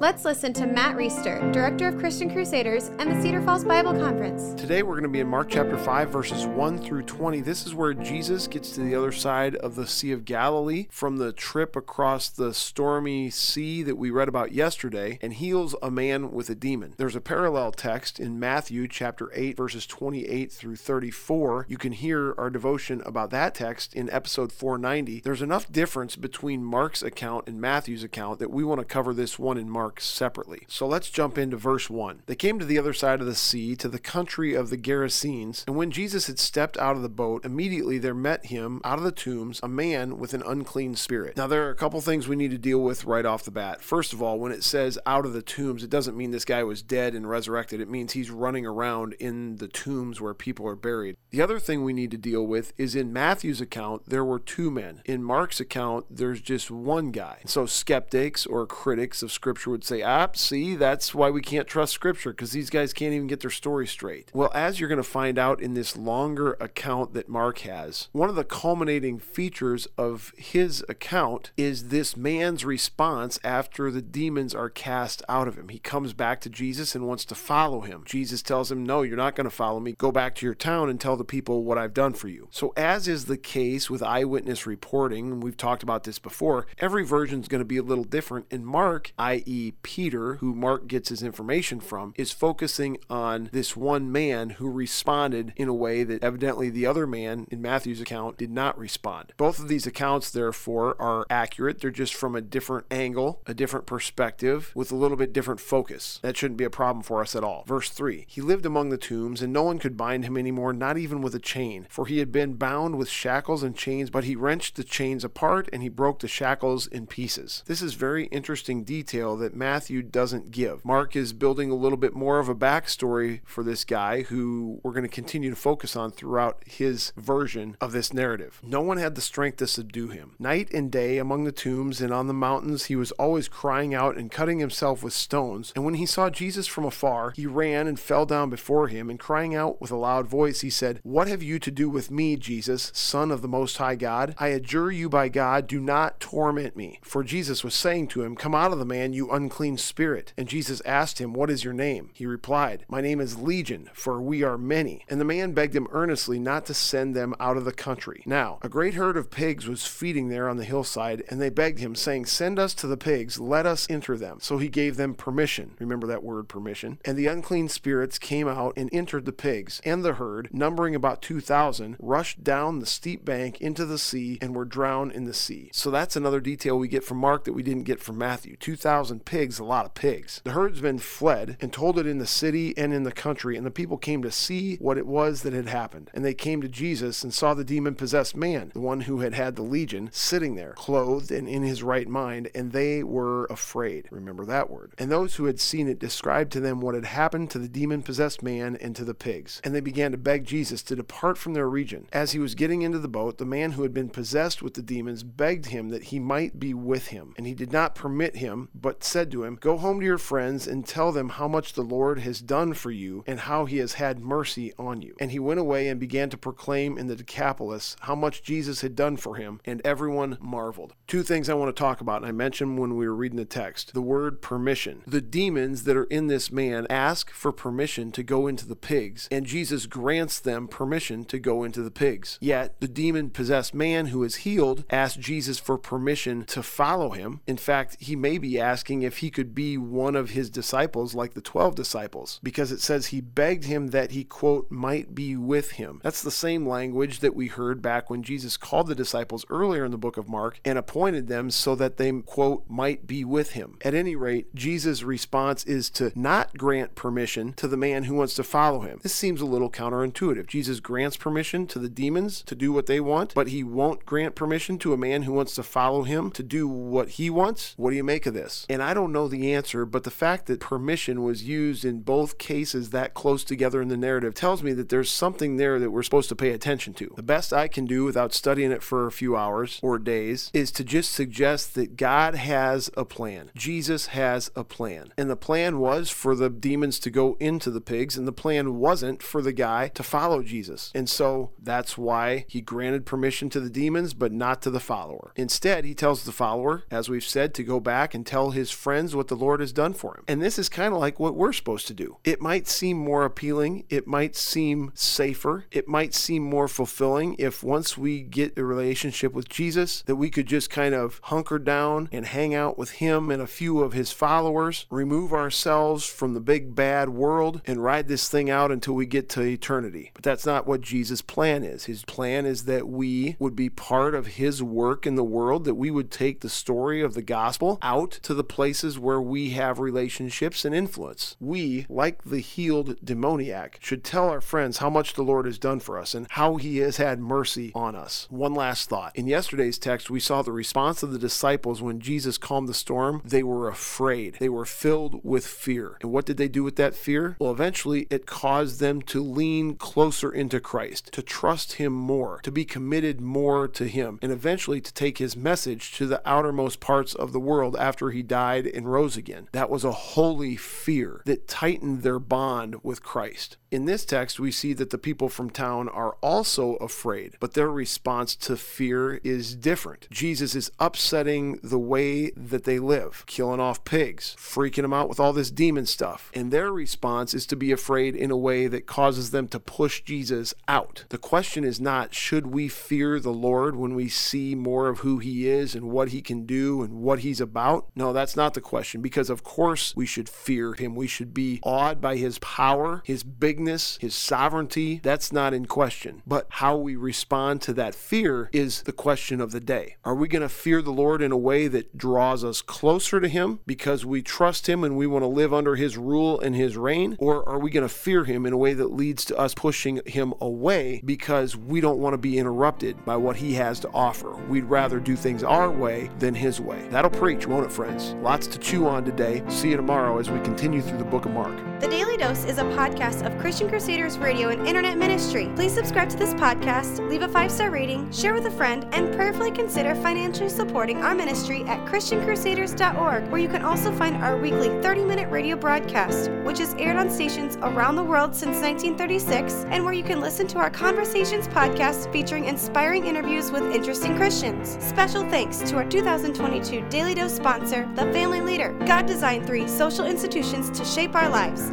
Let's listen to Matt Reisetter, Director of Christian Crusaders and the Cedar Falls Bible Conference. Today we're going to be in Mark chapter 5, verses 1 through 20. This is where Jesus gets to the other side of the Sea of Galilee from the trip across the stormy sea that we read about yesterday and heals a man with a demon. There's a parallel text in Matthew chapter 8, verses 28 through 34. You can hear our devotion about that text in episode 490. There's enough difference between Mark's account and Matthew's account that we want to cover this one in Mark separately. So let's jump into verse 1. They came to the other side of the sea, to the country of the Gerasenes, and when Jesus had stepped out of the boat, immediately there met him out of the tombs a man with an unclean spirit. Now, there are a couple things we need to deal with right off the bat. First of all, when it says out of the tombs, it doesn't mean this guy was dead and resurrected, it means he's running around in the tombs where people are buried. The other thing we need to deal with is in Matthew's account, there were two men. In Mark's account, there's just one guy. So skeptics or critics of Scripture would say, ah, see, that's why we can't trust Scripture, because these guys can't even get their story straight. Well, as you're going to find out in this longer account that Mark has, one of the culminating features of his account is this man's response after the demons are cast out of him. He comes back to Jesus and wants to follow him. Jesus tells him, No, you're not going to follow me. Go back to your town and tell the people what I've done for you. So, as is the case with eyewitness reporting, and we've talked about this before, every version is going to be a little different. And Mark, i.e., Peter, who Mark gets his information from, is focusing on this one man who responded in a way that evidently the other man in Matthew's account did not respond. Both of these accounts, therefore, are accurate. They're just from a different angle, a different perspective, with a little bit different focus. That shouldn't be a problem for us at all. Verse 3 He lived among the tombs, and no one could bind him anymore, not even with a chain, for he had been bound with shackles and chains, but he wrenched the chains apart and he broke the shackles in pieces. This is very interesting detail that Matthew doesn't give. Mark is building a little bit more of a backstory for this guy who we're going to continue to focus on throughout his version of this narrative. No one had the strength to subdue him. Night and day among the tombs and on the mountains, he was always crying out and cutting himself with stones. And when he saw Jesus from afar, he ran and fell down before him, and crying out with a loud voice, he said, What have you to do with me, Jesus, Son of the Most High God? I adjure you by God, do not torment me. For Jesus was saying to him, Come out of the man, you unclean spirit. And Jesus asked him, What is your name? He replied, My name is Legion, for we are many. And the man begged him earnestly not to send them out of the country. Now, a great herd of pigs was feeding there on the hillside, and they begged him, saying, Send us to the pigs, let us enter them. So he gave them permission. Remember that word, permission. And the unclean spirits came out and entered the pigs, and the herd, numbering about 2,000, rushed down the steep bank into the sea and were drowned in the sea. So that's another detail we get from Mark that we didn't get from Matthew. 2,000 pigs, a lot of pigs. The herdsmen fled and told it in the city and in the country, and the people came to see what it was that had happened. And they came to Jesus and saw the demon possessed man, the one who had had the legion, sitting there, clothed and in his right mind, and they were afraid. Remember that word. And those who had seen it described to them what had happened to the demon possessed man and to the pigs. And they began to beg Jesus to depart from their region. As he was getting into the boat, the man who had been possessed with the demons begged him that he might be with him. And he did not permit him, but said to him, Go home to your friends and tell them how much the Lord has done for you and how he has had mercy on you. And he went away and began to proclaim in the Decapolis how much Jesus had done for him, and everyone marveled. Two things I want to talk about, and I mentioned when we were reading the text the word permission. The demons that are in this man ask for permission to go into the pigs, and Jesus grants them permission to go into the pigs. Yet, the demon possessed man who is healed asked Jesus for permission to follow him. In fact, he may be asking if he could be one of his disciples like the 12 disciples, because it says he begged him that he, quote, might be with him. That's the same language that we heard back when Jesus called the disciples earlier in the book of Mark and appointed them so that they, quote, might be with him. At any rate, Jesus' response is to not grant permission to the man who wants to follow him. This seems a little counterintuitive. Jesus grants permission to the demons to do what they want, but he won't grant permission to a man who wants to follow him to do what he wants. What do you make of this? And I don't know the answer, but the fact that permission was used in both cases that close together in the narrative tells me that there's something there that we're supposed to pay attention to. The best I can do without studying it for a few hours or days is to just suggest that God has a plan. Jesus has a plan. And the plan was for the demons to go into the pigs, and the plan wasn't for the guy to follow Jesus. And so that's why he granted permission to the demons, but not to the follower. Instead, he tells the follower, as we've said, to go back and tell his friends what the Lord has done for him. And this is kind of like what we're supposed to do. It might seem more appealing, it might seem safer, it might seem more fulfilling if once we get a relationship with Jesus, that we could just kind of hunker down and hang out with him and a few of his followers, remove ourselves from the big bad world, and ride this thing out until we get to eternity. But that's not what Jesus' plan is. His plan is that we would be part of his work in the world, that we would take the story of the gospel out to the places where we have relationships and influence. We, like the healed demoniac, should tell our friends how much the Lord has done for us and how he has had mercy on us. One last thought. In yesterday's text, we saw the response of the disciples when Jesus calmed the storm. They were afraid, they were filled with fear. And what did they do with that fear? Well, eventually it caused them to lean closer into Christ, to trust him more, to be committed more to him, and eventually to take his message to the outermost parts of the world after he died and rose again. That was a holy fear that tightened their bond with Christ. In this text, we see that the people from town are also afraid, but their response to fear is different. Jesus is upsetting the way that they live, killing off pigs, freaking them out with all this demon stuff. And their response is to be afraid in a way that causes them to push Jesus out. The question is not, should we fear the Lord when we see more of who he is and what he can do and what he's about? No, that's not the question, because of course we should fear him. We should be awed by his power, his bigness, his sovereignty. That's not in question. But how we respond to that fear is the question of the day. Are we going to fear the Lord in a way that draws us closer to him because we trust him and we want to live under his rule and his reign? Or are we going to fear him in a way that leads to us pushing him away because we don't want to be interrupted by what he has to offer? We'd rather do things our way than his way. That'll preach, won't it, friends? Lots to chew on today. See you tomorrow as we continue through the book of Mark. The Daily Dose is a podcast of Christian Crusaders Radio and Internet Ministry. Please subscribe to this podcast, leave a five star rating, share with a friend, and prayerfully consider financially supporting our ministry at ChristianCrusaders.org, where you can also find our weekly 30 minute radio broadcast, which is aired on stations around the world since 1936, and where you can listen to our Conversations podcast featuring inspiring interviews with interesting Christians. Special thanks to our 2022 Daily Dose sponsor, The Family Leader. God designed three social institutions to shape our lives